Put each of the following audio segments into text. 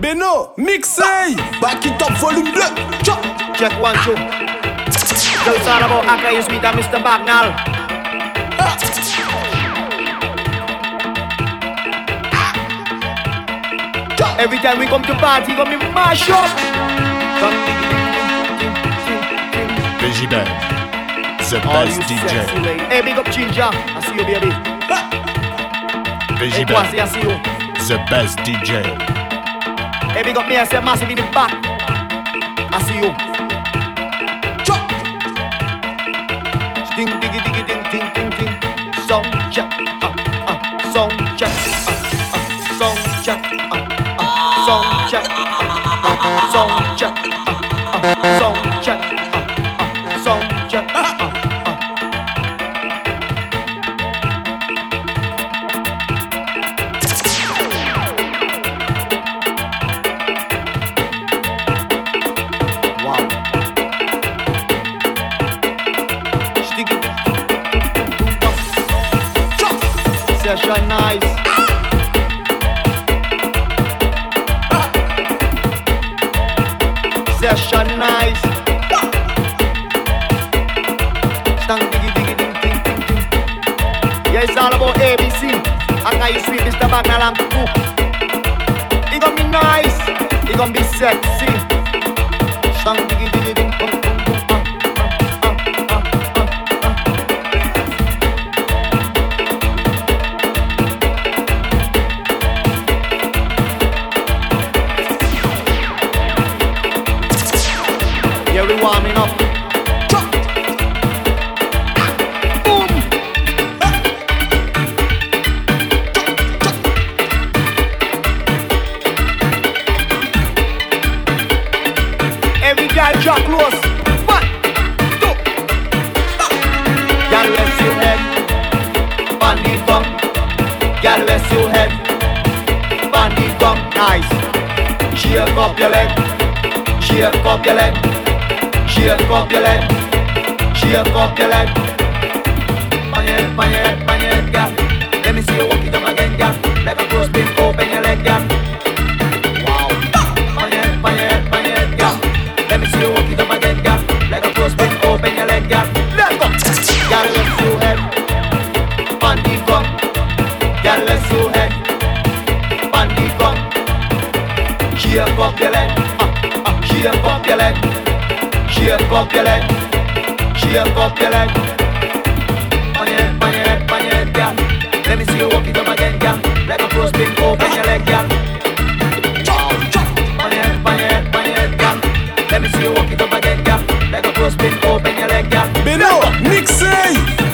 Beno, mixé Back it up, volume 2 Check one, two. So it's all about Aka is with Mr. Bagnall. Every time we come to party, come in mash up. VJ the All best DJ. Hey, big up Ginger, I see you baby. Hey, Veggie Kwasi, I see you. the best DJ. Hey, big up me, I say massive in the back. I see you. Ding, diggy, diggy, ding, ding, ding, ding. Song check, uh, uh, song check, uh, uh, song check, uh, uh, song check, uh, uh, song check, uh, uh, song check, Yeah, it's all about ABC. I got you sweet Mr. Bagnall and cook. It gonna be nice. It gonna be sexy. Leg. On your head, on your head, on your head, girl. Let me see you walk it up again, girl. Like a clothespin, open your Uh, up your leg. Shake up your leg. Shake up your leg. On your head, on head, on head, girl. Let me see you walk it up again, girl. Like a clothespin, open your leg, girl. On your head, on your head, on head, girl. Let me see you walk it up again, girl. Like a clothespin, open your leg, girl. Beno, mixé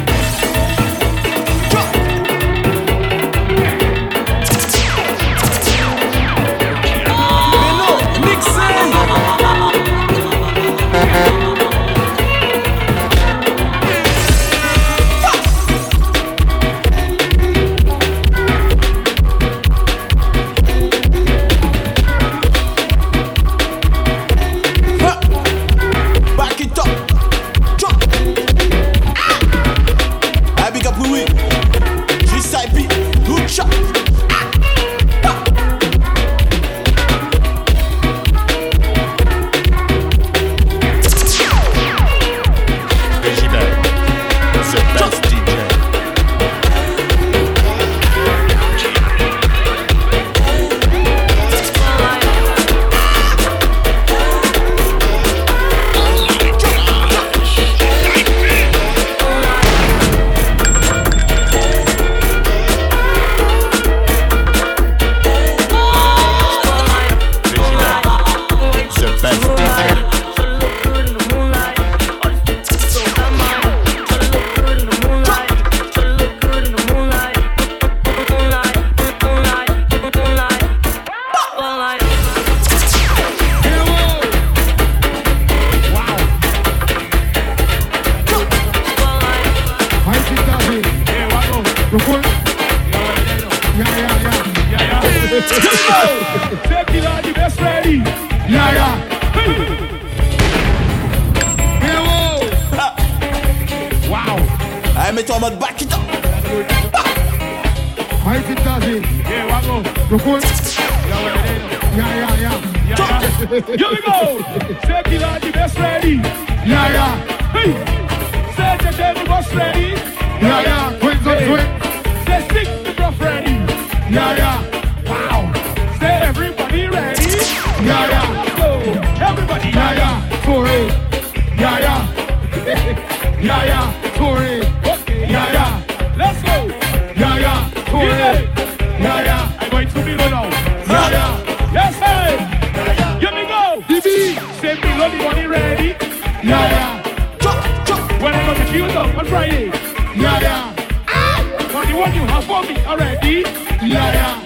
you up on Friday. Yeah, yeah. Ah! But the one you have for me already. Yeah, yeah.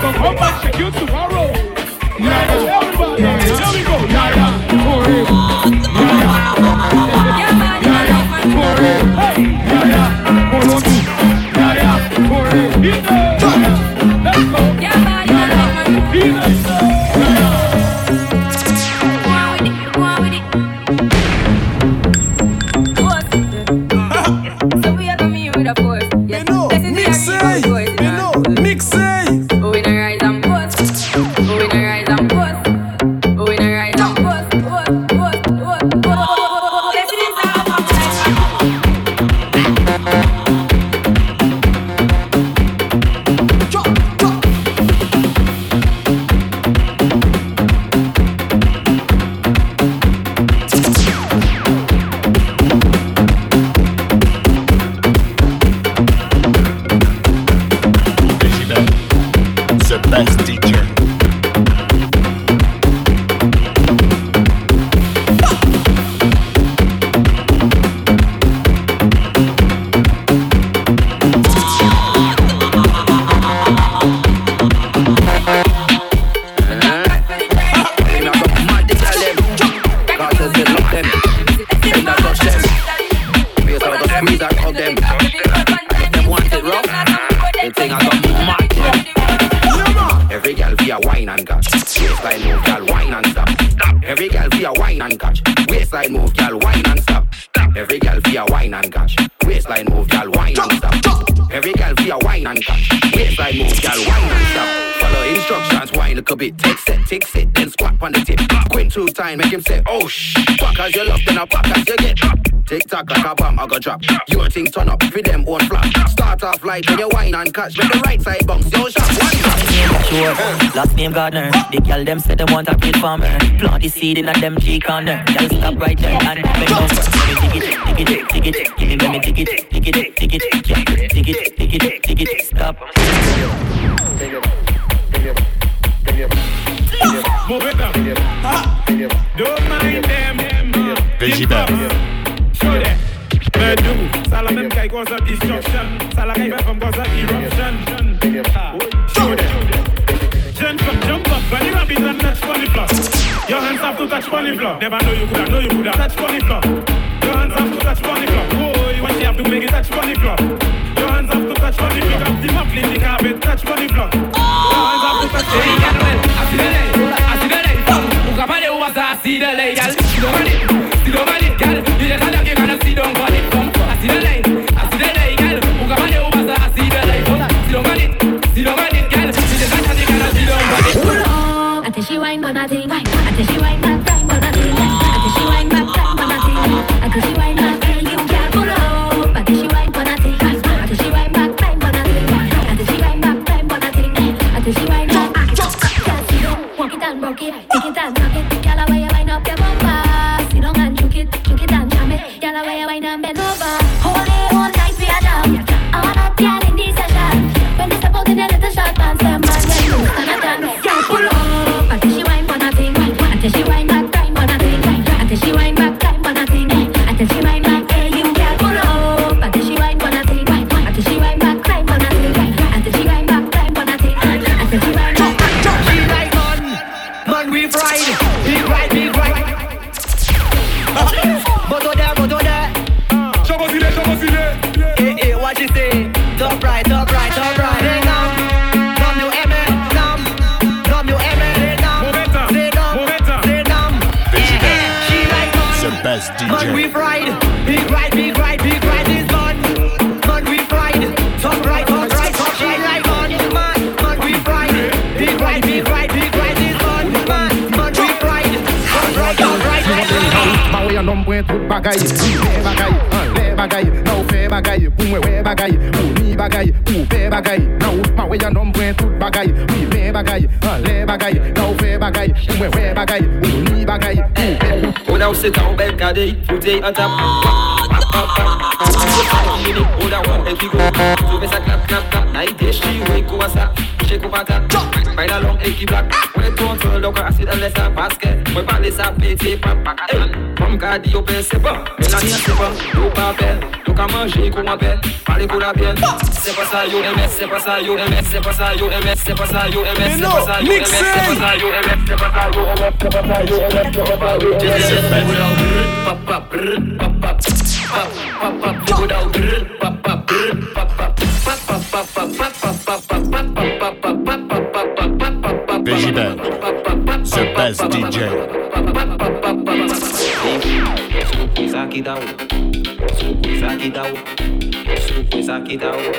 Come back you tomorrow. Yeah, yeah. Everybody, yeah, yeah. here. Yeah, yeah. Forever. Yeah, yeah. Yeah, yeah. Forever. Yeah, yeah. Yeah, yeah. Yeah, yeah. Let's go. sign, make him say, oh shh. Fuck as you love, then I fuck as you get trapped. Tick tock like a bomb, I go drop. Your things turn up, for them own flop. Start off light when you wine and catch. Let the right side bounce, yo shot. One Sure, last name Gardner. The girl them said they want a kid farmer. Plant the seed in a them G corner. Girl stop right there and bend down. Give me tick it, tick it, tick it. Give me let me tick it, tick it, tick it. Tick it, tick it, tick it. Stop. Move it down. Don't mind them. Végida. Show them. Destruction. From eruption. Show them. Jump up, touch funny. Your hands have to touch funny. Never know you coulda, know you coulda touch funny floor. Your hands have to touch funny floor. まだ出ない。私は今 House DJ. Man, we fried, big right, big right, big right is man. Man, we fried, top right, top right, top right, like man. Man, man, we fried, big right, big right, big right is man. Man, man, we fried, top right, top right, right. Right. Ba wey an dom pwen tout bagay, bagay, bagay, nou fe bagay, pou uh, mwen we bagay, pou mi bagay, pou pe bagay, nou pa wey an dom pwen tout bagay, we uh, le bagay, an le bagay, nou fe bagay, pou mwen we bagay, pou mi bagay, pou Hold on, sit down, back, got it, put it on top. Hold on, if you go, tu fais ça clap, clap, clap. Night dish, she wake up, ça. Shake up, ça. Right along, et qui black. Ouais, toi, tu l'as encore assis dans les sacs, parce que, moi, parler ça, pété, papa. Comme qu'a dit, au père, c'est bon. Mais la rien, c'est bon, au papa, ka manje kou an la yo yo yo yo yo yo yo yo yo yo the best DJ. Saki da ou Soukwe saki da ou Soukwe saki da ou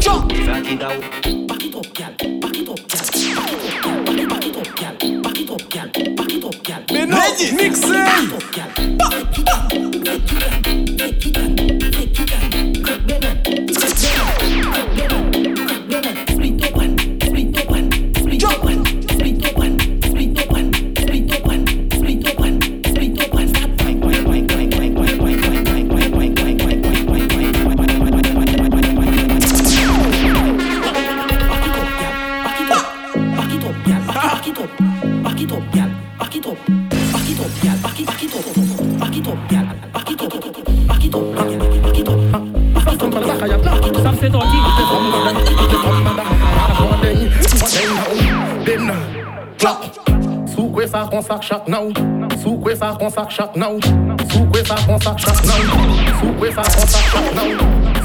Soukwe saki da ou Pak it up gal, pak it up gal Pak it up gal, pak it up gal Pak it up gal, pak it up gal Menon, miksen Pak it up gal qu'on sac chaque now. Sous quoi ça qu'on sac chaque now. Sous quoi ça qu'on sac chaque now. Sous quoi ça qu'on sac chaque now.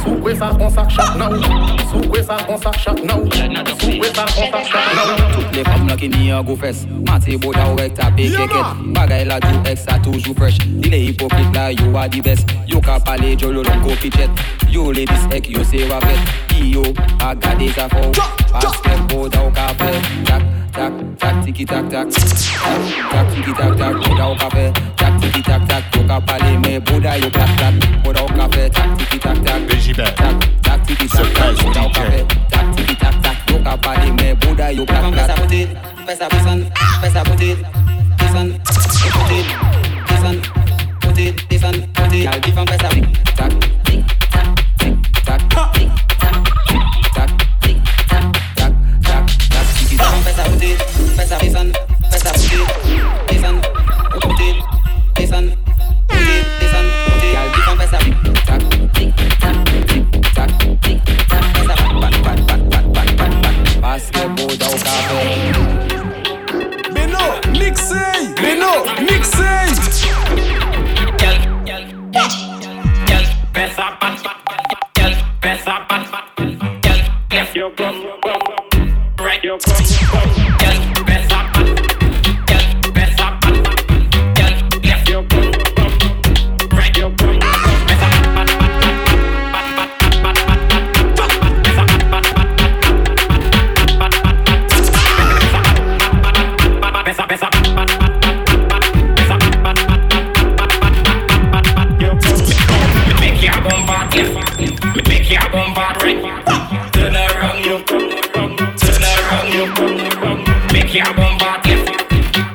Sous quoi ça qu'on sac chaque now. Sous quoi ça qu'on sac chaque now. Sous quoi ça qu'on sac chaque now. Toutes les femmes là qui n'y a go fesse. Maté beau d'au rec tapé keket. Bagay la du ex a toujours fresh. Il est hypocrite là, you are the best. You can parler jolo long go pichet. You ladies ek you say wafet. Yo, I got this a foul. Pass them go down café. Jack tac, tac, tiki tac tac, tac, tiki tac tac, au café, tac tiki tac tac, palé yo tac. Tac, au café, tac tiki tac tac, tac, tac tiki tac tac, au café, tac tiki tac tac, palé yo tac. Tac. Make your bomb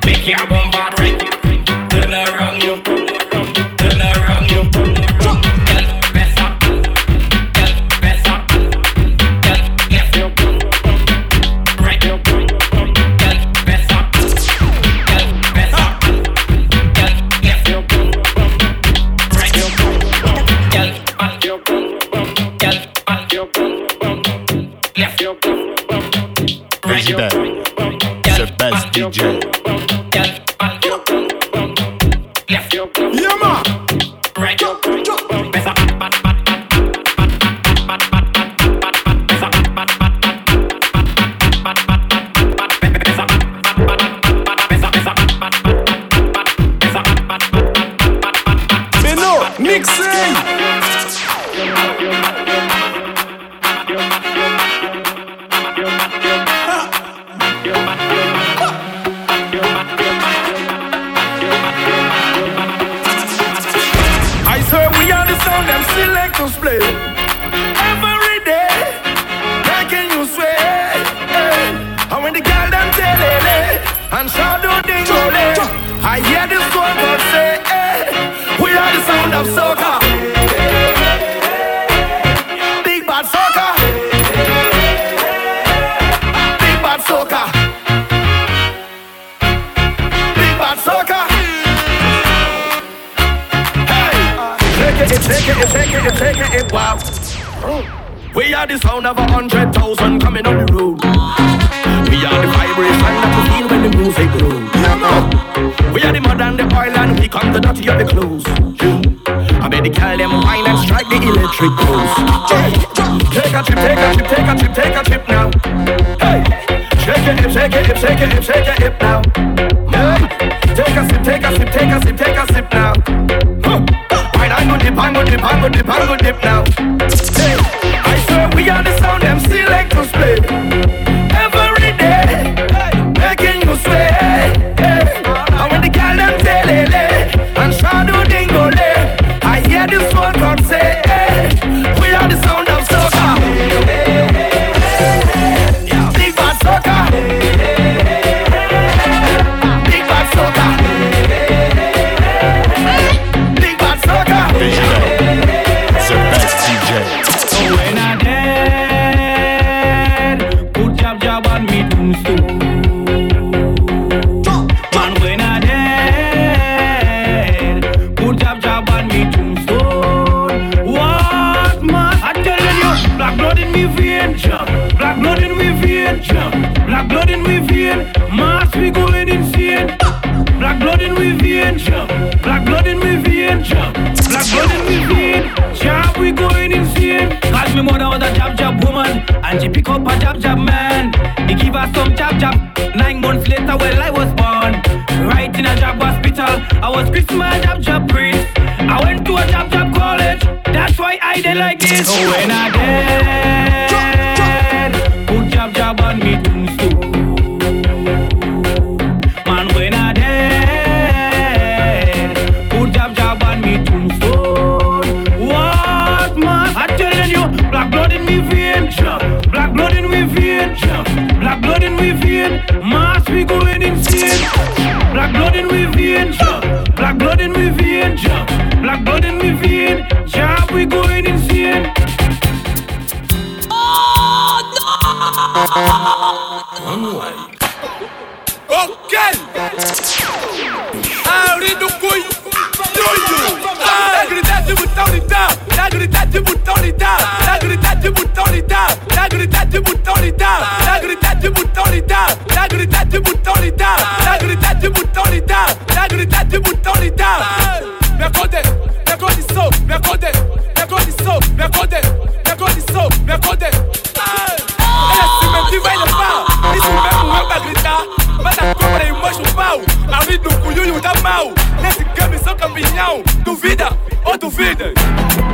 Make your bomb the sound of a hundred thousand coming on the road. We are the vibration that you feel when the music grows. We are the mud and the oil and we come the dirty of the clothes. I made the call them wine and strike the electric pose. Take a trip, take a trip, take a trip, take a trip now. Hey, shake it, hip, shake it, hip, shake it, hip, shake it, hip now. Hey, take a sip, take a sip, take a sip, take a sip now. Huh. Wine and go dip, and go dip, and go dip, and go dip now. Hey, pros peitos. In me vein, jump. We going insane. Cause me mother was a jab jab woman, and she pick up a jab jab man. He give her some jab jab. Nine months later, well I was born. Right in a jab hospital, I was Christmas jab jab priest. I went to a jab jab college. That's why I did like this. When I dead, autoridad, la grita de autoridad, la grita de autoridad, la grita de autoridad, la grita de me Minha só, me condição, me conde, só, condição, minha me minha condição, me conde. É cima que vai levar, isso mesmo é pra gritar. Mas a cobra e mostra o pau, a vida do cunhunho da mão. Nesse caminho sou campeão, duvida ou duvidas. duvida?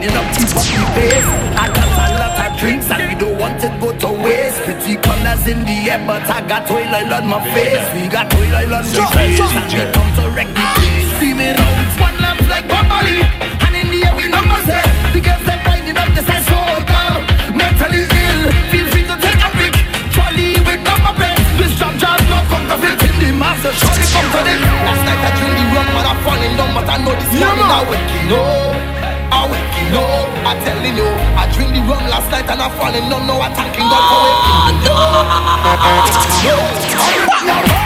We're up, the pace. I got a lot of drinks and we don't want it go to waste. Pretty colors in the air, but I got oil on my face. We got oil on the face, and we come to wreck the place. See me round, one lamp like Bobby, and in the air we know say because they're winding up the side so down. Mentally ill, feel free to take a pic. Trolley with number plates, this job job not come to fit in the master. Surely come to this. Last night I drink the rum, but I'm falling down, but I know this morning I waking up. How? No, I'm telling you, I drink the rum last night and I falling. Oh, no, no, I'm thanking God for it. No, no, no. no.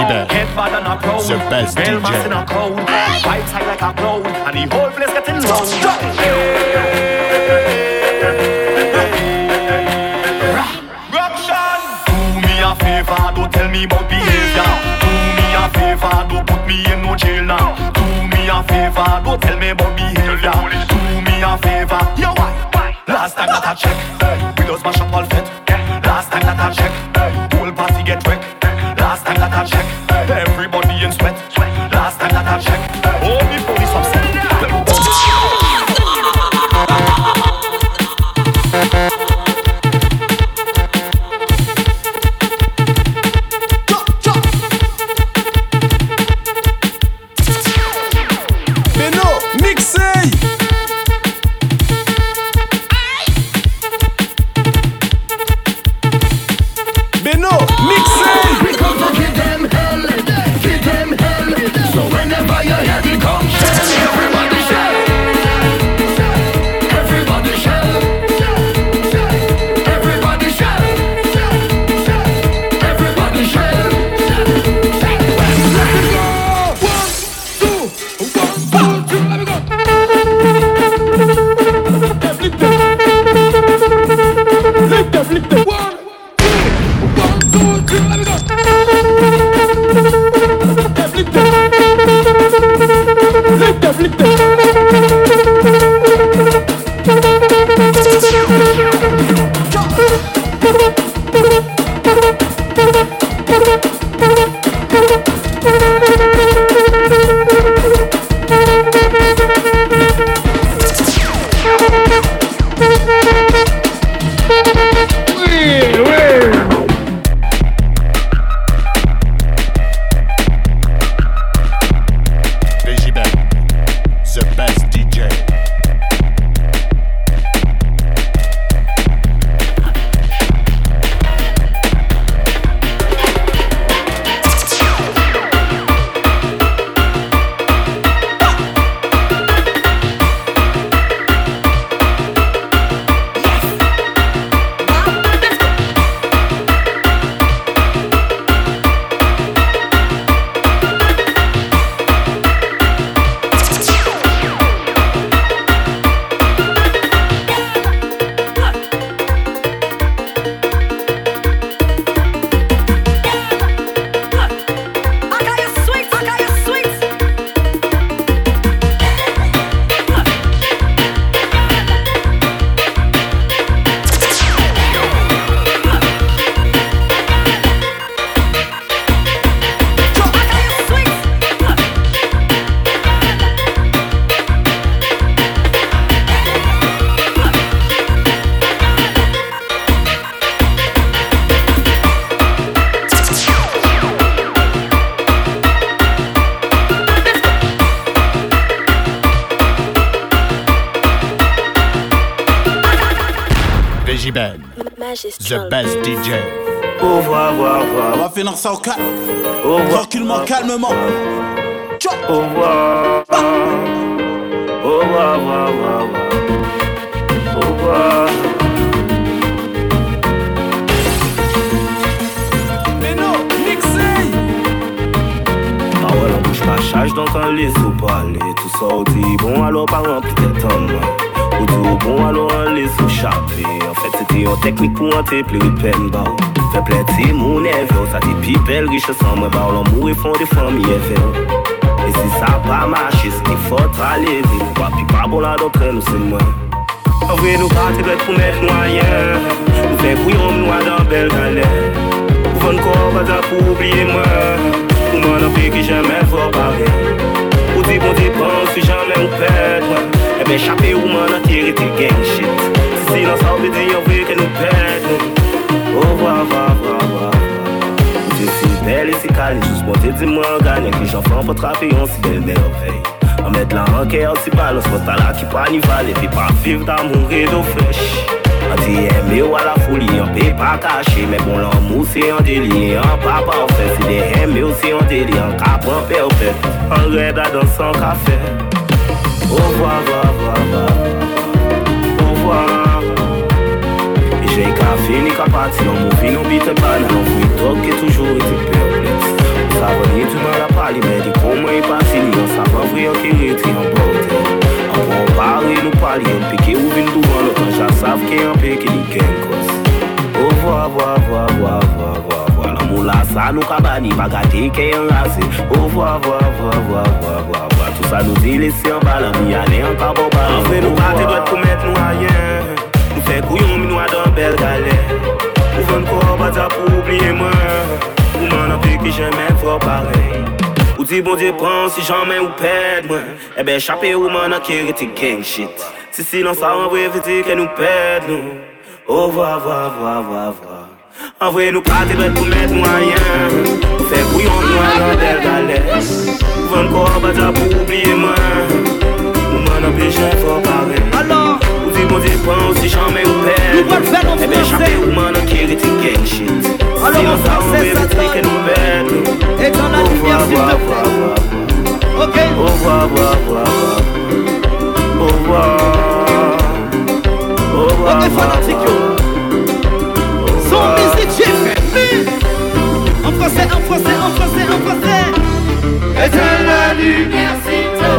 she bad. Get bad a proud. The best Bell DJ. in a crowd. Vibes high like a cloud. And the whole place getting loud. Rockshan. Do me a favor. Don't tell me about behavior. Do me a favor. Don't put me in no jail now. Do me a favor. Don't tell me about behavior. Do me a favor. Yo, why? Last time that I checked, we don't smash up all fit. Last time that I checked. check. Revoir. On nan ale sou chape An fèt se te yon teknik pou an te ple wè pen ba ou Fè ple te moun evè ou sa te riche san mwen ba ou Lan mou e de si sa pa mache se te fote bon la do nous c'est moi. mwen Avwe nous pati dwet pou met mwayen Ou fè kouyon mnou adan bel galen Ou ven kor badan pou oubliye mwen Ou mwen Ou di bon bon si jemè Mwen chape ou man an teri ti gang shit. Si nan sa ou bedi yon ke nou vwa vwa vwa vwa Ou te si bel e si kali Jous mwen te di mwen ganyan Ki jan fan yon si bel met lan anke yon si balans Mwen tala ki pa ni vale Pi pa viv dan moun fresh An ti eme ou eh, a la foli, an pe pa kache Men bon lan mou se yon deli, an pa pa ofen Si de eme ou se yon deli, an ka pran pe ofen An reda au revoir, au revoir, J'ai qu'à finir qu'à partir, on m'ouvre une bite banane, on fouille drogue qui toujours été perplexe. Sa veni tou nan la pali, men di kon mwen pati li, an sa van vri an ki retri an bote. An pou an pari nou pali, an pike ou vin douvan, an kan jan sav ki an peke li gen kos. Ou vwa vwa vwa vwa vwa vwa vwa, la mou la sa nou kabani, bagate ke yon rase. Ou vwa vwa vwa vwa vwa vwa. Sa nou di lesi an balan, mi ane an pa bo balan. An fwe nou pati bet pou met nou ayen Nou fe kouyon mi nou adan bel galen Nou ven kou bata pou oubliye mwen. Ou man api ki jemen fwo parey Ou di bon diye pran si jamen ou ped mwen. Ebe chapi ou man akire ti gang shit. Si silans a anvwe viti ke nou ped nou. O vwa vwa vwa vwa vwa. Anvwe nou pati bet pou met nou ayen Fè kou yon mwa nan bel gales Vèn kor bata pou oubliye mwen Ou mwen an pejen fò pare Ou di mwen depan ou si chanmen ou pè Ou mè chapè kiri ti gen Si yon sa ou mè Et an la lumière Ok? Au revoir, au revoir, Ok, fanatique yo. Zombies français, en français, en français, en français. Éteins la lumière s'il te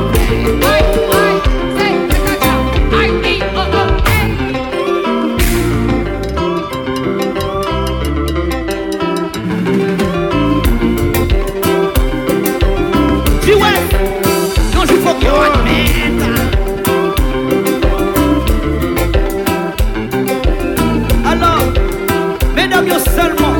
Non je faut admette Alors, mesdames seulement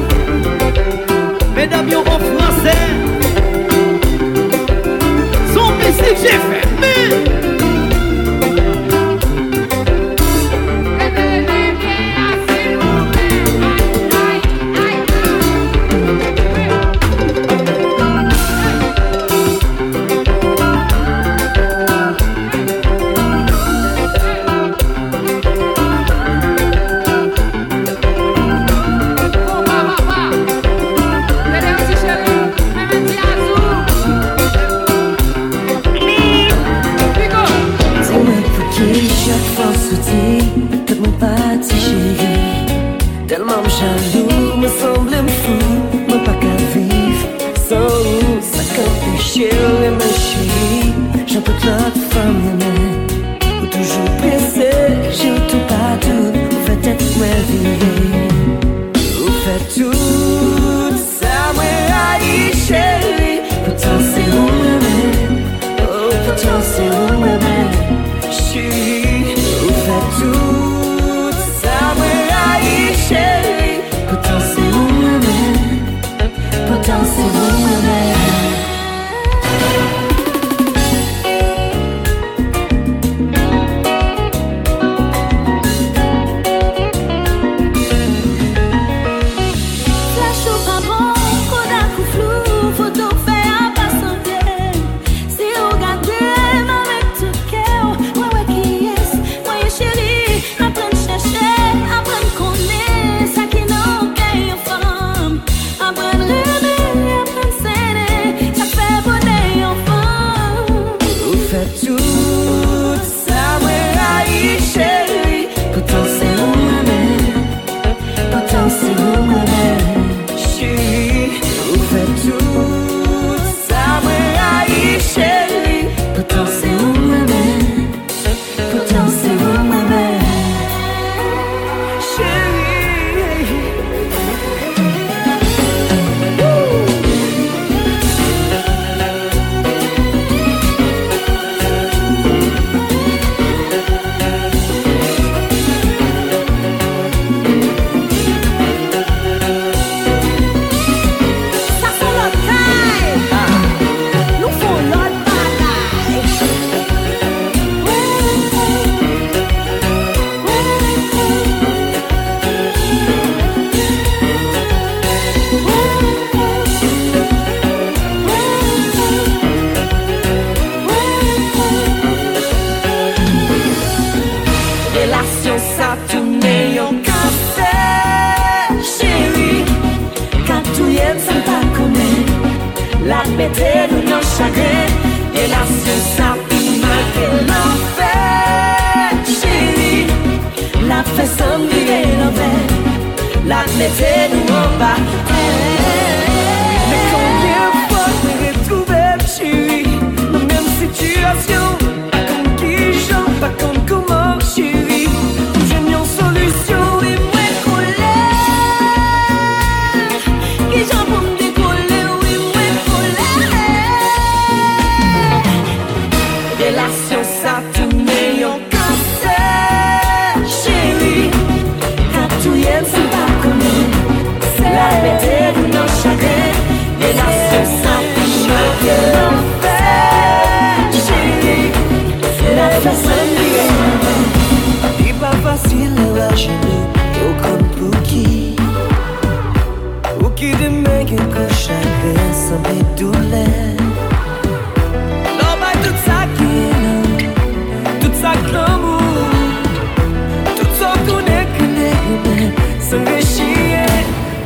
kone San ve chiye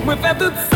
Mwen fè sa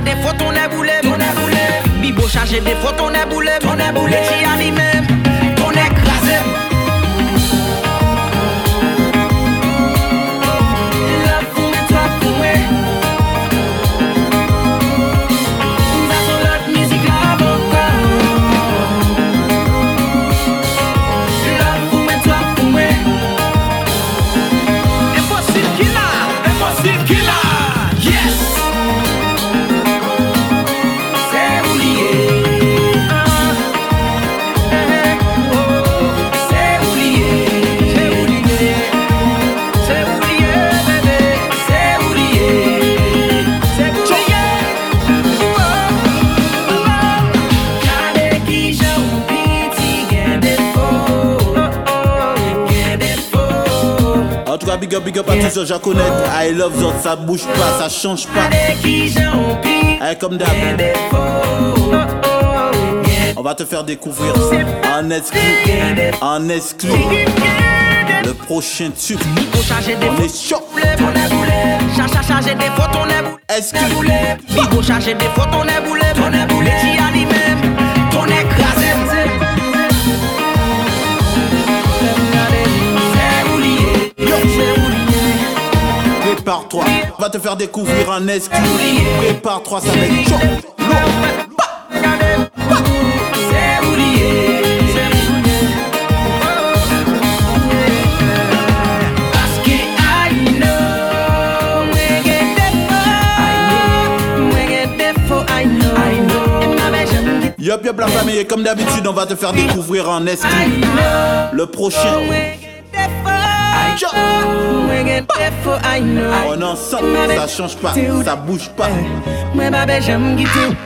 des fautes, on est boulé, on est. Bibo chargé des fautes, on est boulé, on est. J'y. Big up à tous ceux connais. I love Zot, ça bouge pas, ça change pas. Allez, comme d'hab. On va te faire découvrir en exclu, en exclu, le prochain tube. On est chaud. E boule Exclu. prépare-toi. Va te faire découvrir un esprit. Prépare-toi, ça va être. Yop yop la famille, et comme d'habitude, on va te faire découvrir un esprit. Le prochain. Mwen gen te fo ay nou eh, Mwen ansan, sa chanj pa, sa bouj pa Mwen ba be jam gitou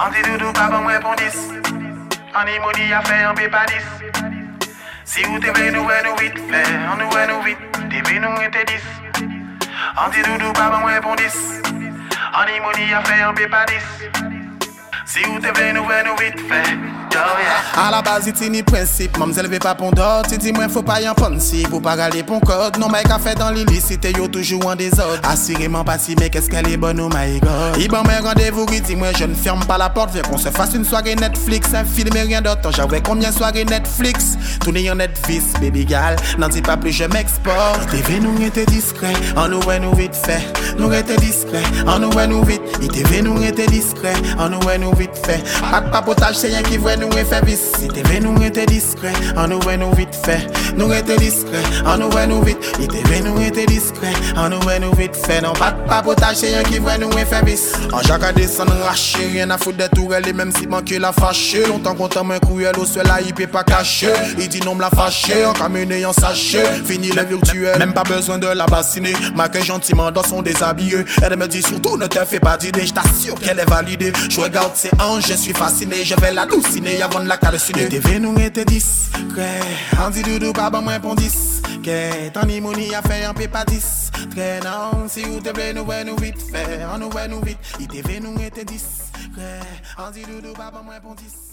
Anti doudou pa ban mwen pon dis. Animoni a fe an pe pa dis. Si ou te ve nou ve nou vit. Le an nou ve nou vit. Te ve nou ete dis. Anti doudou pa ban mwen pon dis. Animoni a fe an pe pa dis. Si ou te ve nou ve nou vit. Le A la base, c'est mes principes. Moi, je pas pour Tu dis, moi, faut pas y en fancy. Pour pas aller pour code. Non, mais qu'à faire dans l'illicité, yo toujours en désordre. Assurément, pas si, mais qu'est-ce qu'elle est bonne, ou oh my god. Il bon, mais rendez-vous, il dit, moi, je ne ferme pas la porte. Viens qu'on se fasse une soirée Netflix. Un film et rien d'autre. J'avais combien de soirées Netflix? Tout n'est en Netflix, baby gal. N'en dis pas plus, je m'exporte. TV, nous, on était discret. En nous, ouais, nous, vite fait. Nous, était discret. En nous, ouais, nous, vite. TV, nous, on était discret. En nous, ouais, nous, vite fait. Pas de papotage, c'est rien qui nou e fe bis Si te ve nou ete diskre An nou e nou vit fe Nou ete diskre An nou e nou vit Si te ve nou ete diskre An nou e nou vit fe Nan pat pa potache yon ki vre nou e fe bis An jaka desan rache Rien a fout de tourelle Mem si manke la fache Lontan kontan men kouye Lo swe la ipe pa kache I di nom la fache An kamene yon sache Fini le virtuel Mem pa bezwen de la bassine Make gentiment dans son déshabillé. Elle me dit surtout ne te fais pas d'idée Je t'assure qu'elle est validée. Je regarde ses hanches Je suis fasciné. Je vais l'halluciner de yavon la kade si de Te ve nou ete dis Kre, an di doudou pa ban mwen pon dis Ke, tan ni mouni a nan, si ou te vle nou we nou vit Fe, an nou we nou vit I te ve nou ete dis doudou dis